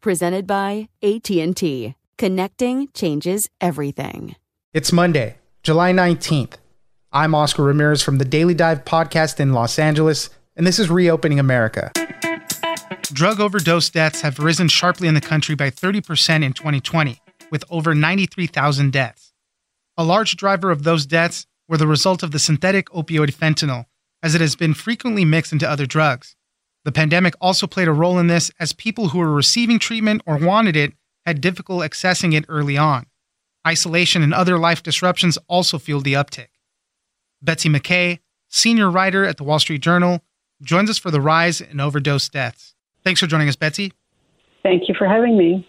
presented by AT&T. Connecting changes everything. It's Monday, July 19th. I'm Oscar Ramirez from the Daily Dive podcast in Los Angeles, and this is Reopening America. Drug overdose deaths have risen sharply in the country by 30% in 2020, with over 93,000 deaths. A large driver of those deaths were the result of the synthetic opioid fentanyl, as it has been frequently mixed into other drugs. The pandemic also played a role in this as people who were receiving treatment or wanted it had difficulty accessing it early on. Isolation and other life disruptions also fueled the uptick. Betsy McKay, senior writer at the Wall Street Journal, joins us for the rise in overdose deaths. Thanks for joining us, Betsy. Thank you for having me.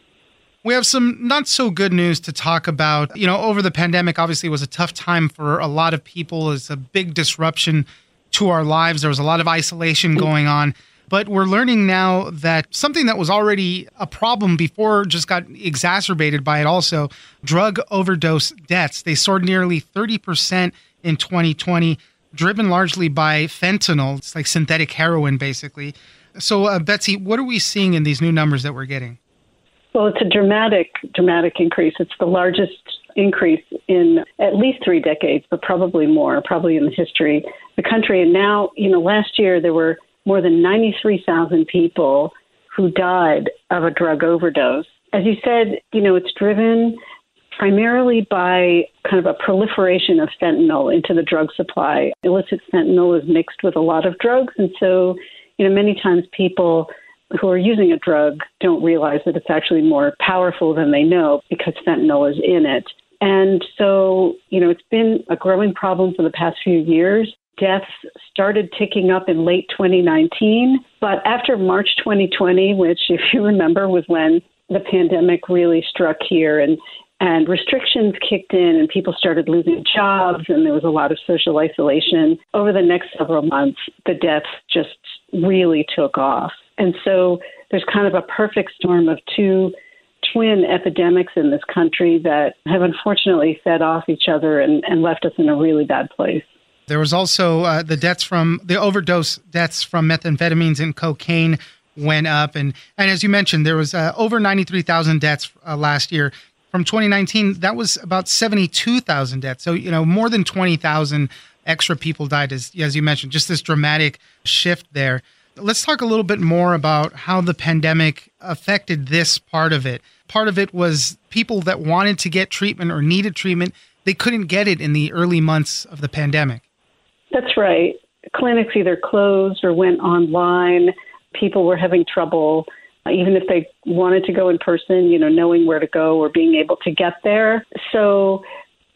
We have some not so good news to talk about. You know, over the pandemic, obviously, it was a tough time for a lot of people. It's a big disruption to our lives. There was a lot of isolation mm. going on. But we're learning now that something that was already a problem before just got exacerbated by it also drug overdose deaths. They soared nearly 30% in 2020, driven largely by fentanyl. It's like synthetic heroin, basically. So, uh, Betsy, what are we seeing in these new numbers that we're getting? Well, it's a dramatic, dramatic increase. It's the largest increase in at least three decades, but probably more, probably in the history of the country. And now, you know, last year there were more than 93,000 people who died of a drug overdose. As you said, you know, it's driven primarily by kind of a proliferation of fentanyl into the drug supply. Illicit fentanyl is mixed with a lot of drugs, and so, you know, many times people who are using a drug don't realize that it's actually more powerful than they know because fentanyl is in it. And so, you know, it's been a growing problem for the past few years deaths started ticking up in late 2019. But after March 2020, which, if you remember, was when the pandemic really struck here and and restrictions kicked in and people started losing jobs and there was a lot of social isolation. Over the next several months, the deaths just really took off. And so there's kind of a perfect storm of two twin epidemics in this country that have unfortunately fed off each other and, and left us in a really bad place. There was also uh, the deaths from the overdose deaths from methamphetamines and cocaine went up, and and as you mentioned, there was uh, over ninety three thousand deaths uh, last year. From 2019, that was about 72,000 deaths. So, you know, more than 20,000 extra people died, as, as you mentioned, just this dramatic shift there. Let's talk a little bit more about how the pandemic affected this part of it. Part of it was people that wanted to get treatment or needed treatment, they couldn't get it in the early months of the pandemic. That's right. Clinics either closed or went online. People were having trouble, uh, even if they wanted to go in person, you know, knowing where to go or being able to get there. So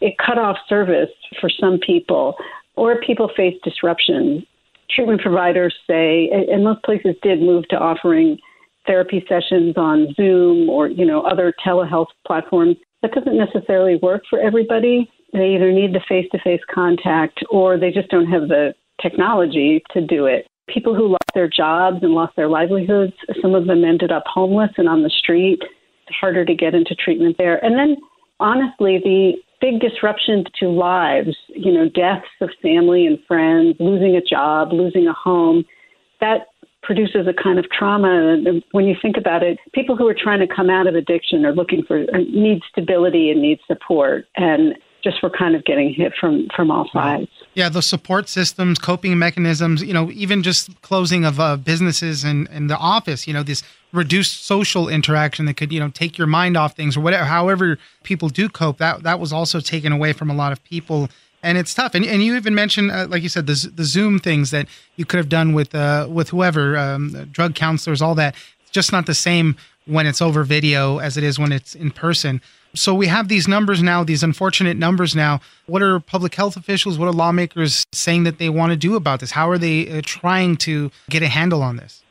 it cut off service for some people, or people faced disruption. Treatment providers say, and most places did move to offering therapy sessions on Zoom or, you know, other telehealth platforms. That doesn't necessarily work for everybody. They either need the face to face contact or they just don't have the technology to do it. people who lost their jobs and lost their livelihoods. Some of them ended up homeless and on the street. It's harder to get into treatment there. And then, honestly, the big disruption to lives, you know, deaths of family and friends, losing a job, losing a home, that produces a kind of trauma. When you think about it, people who are trying to come out of addiction are looking for need stability and need support, and just we're kind of getting hit from from all sides. Yeah, the support systems, coping mechanisms, you know, even just closing of uh, businesses and, and the office, you know, this reduced social interaction that could, you know, take your mind off things or whatever, however people do cope, that, that was also taken away from a lot of people. And it's tough. And, and you even mentioned, uh, like you said, the, the Zoom things that you could have done with, uh, with whoever, um, drug counselors, all that. It's just not the same when it's over video as it is when it's in person. So we have these numbers now, these unfortunate numbers now. What are public health officials, what are lawmakers saying that they want to do about this? How are they uh, trying to get a handle on this?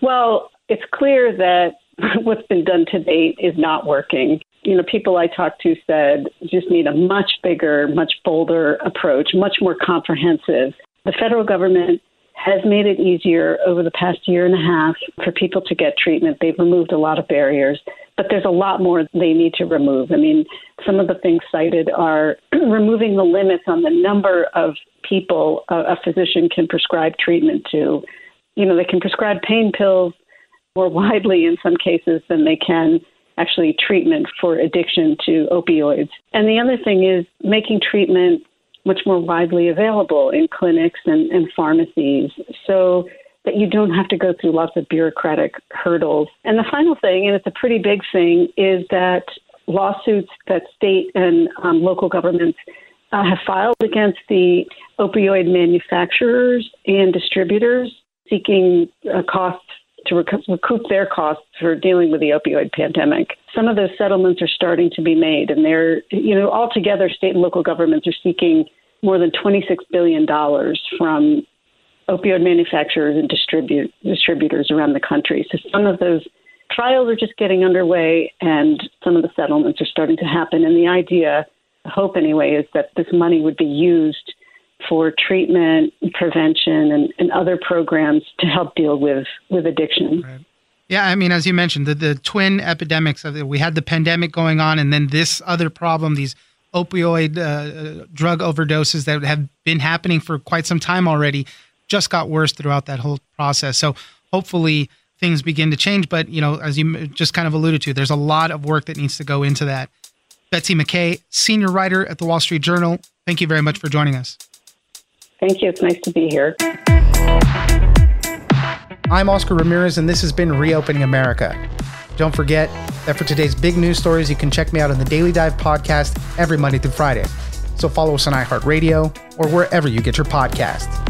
Well, it's clear that what's been done to date is not working. You know, people I talked to said just need a much bigger, much bolder approach, much more comprehensive. The federal government has made it easier over the past year and a half for people to get treatment. They've removed a lot of barriers, but there's a lot more they need to remove. I mean, some of the things cited are removing the limits on the number of people a, a physician can prescribe treatment to. You know, they can prescribe pain pills more widely in some cases than they can actually treatment for addiction to opioids. And the other thing is making treatment much more widely available in clinics and, and pharmacies so that you don't have to go through lots of bureaucratic hurdles. And the final thing, and it's a pretty big thing, is that lawsuits that state and um, local governments uh, have filed against the opioid manufacturers and distributors seeking uh, costs to rec- recoup their costs for dealing with the opioid pandemic. Some of those settlements are starting to be made, and they're, you know, altogether, state and local governments are seeking more than $26 billion from opioid manufacturers and distribute, distributors around the country. So some of those trials are just getting underway, and some of the settlements are starting to happen. And the idea, hope anyway, is that this money would be used for treatment, prevention, and, and other programs to help deal with, with addiction. Right. Yeah, I mean, as you mentioned, the, the twin epidemics of we had the pandemic going on, and then this other problem, these opioid uh, drug overdoses that have been happening for quite some time already, just got worse throughout that whole process. So hopefully things begin to change. But you know, as you just kind of alluded to, there's a lot of work that needs to go into that. Betsy McKay, senior writer at the Wall Street Journal. Thank you very much for joining us. Thank you. It's nice to be here. I'm Oscar Ramirez, and this has been Reopening America. Don't forget that for today's big news stories, you can check me out on the Daily Dive podcast every Monday through Friday. So follow us on iHeartRadio or wherever you get your podcasts.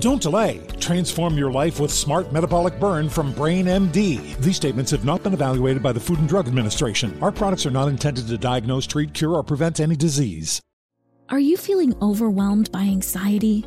Don't delay. Transform your life with Smart Metabolic Burn from Brain MD. These statements have not been evaluated by the Food and Drug Administration. Our products are not intended to diagnose, treat, cure, or prevent any disease. Are you feeling overwhelmed by anxiety,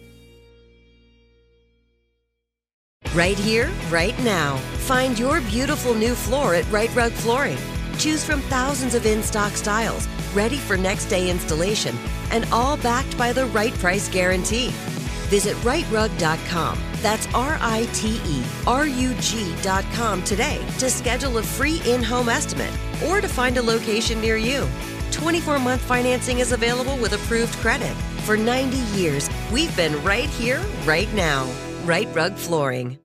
Right here, right now. Find your beautiful new floor at Rite Rug Flooring. Choose from thousands of in stock styles, ready for next day installation, and all backed by the right price guarantee. Visit riterug.com. That's R I T E R U G.com today to schedule a free in home estimate or to find a location near you. 24 month financing is available with approved credit. For 90 years, we've been right here, right now. Rite Rug Flooring.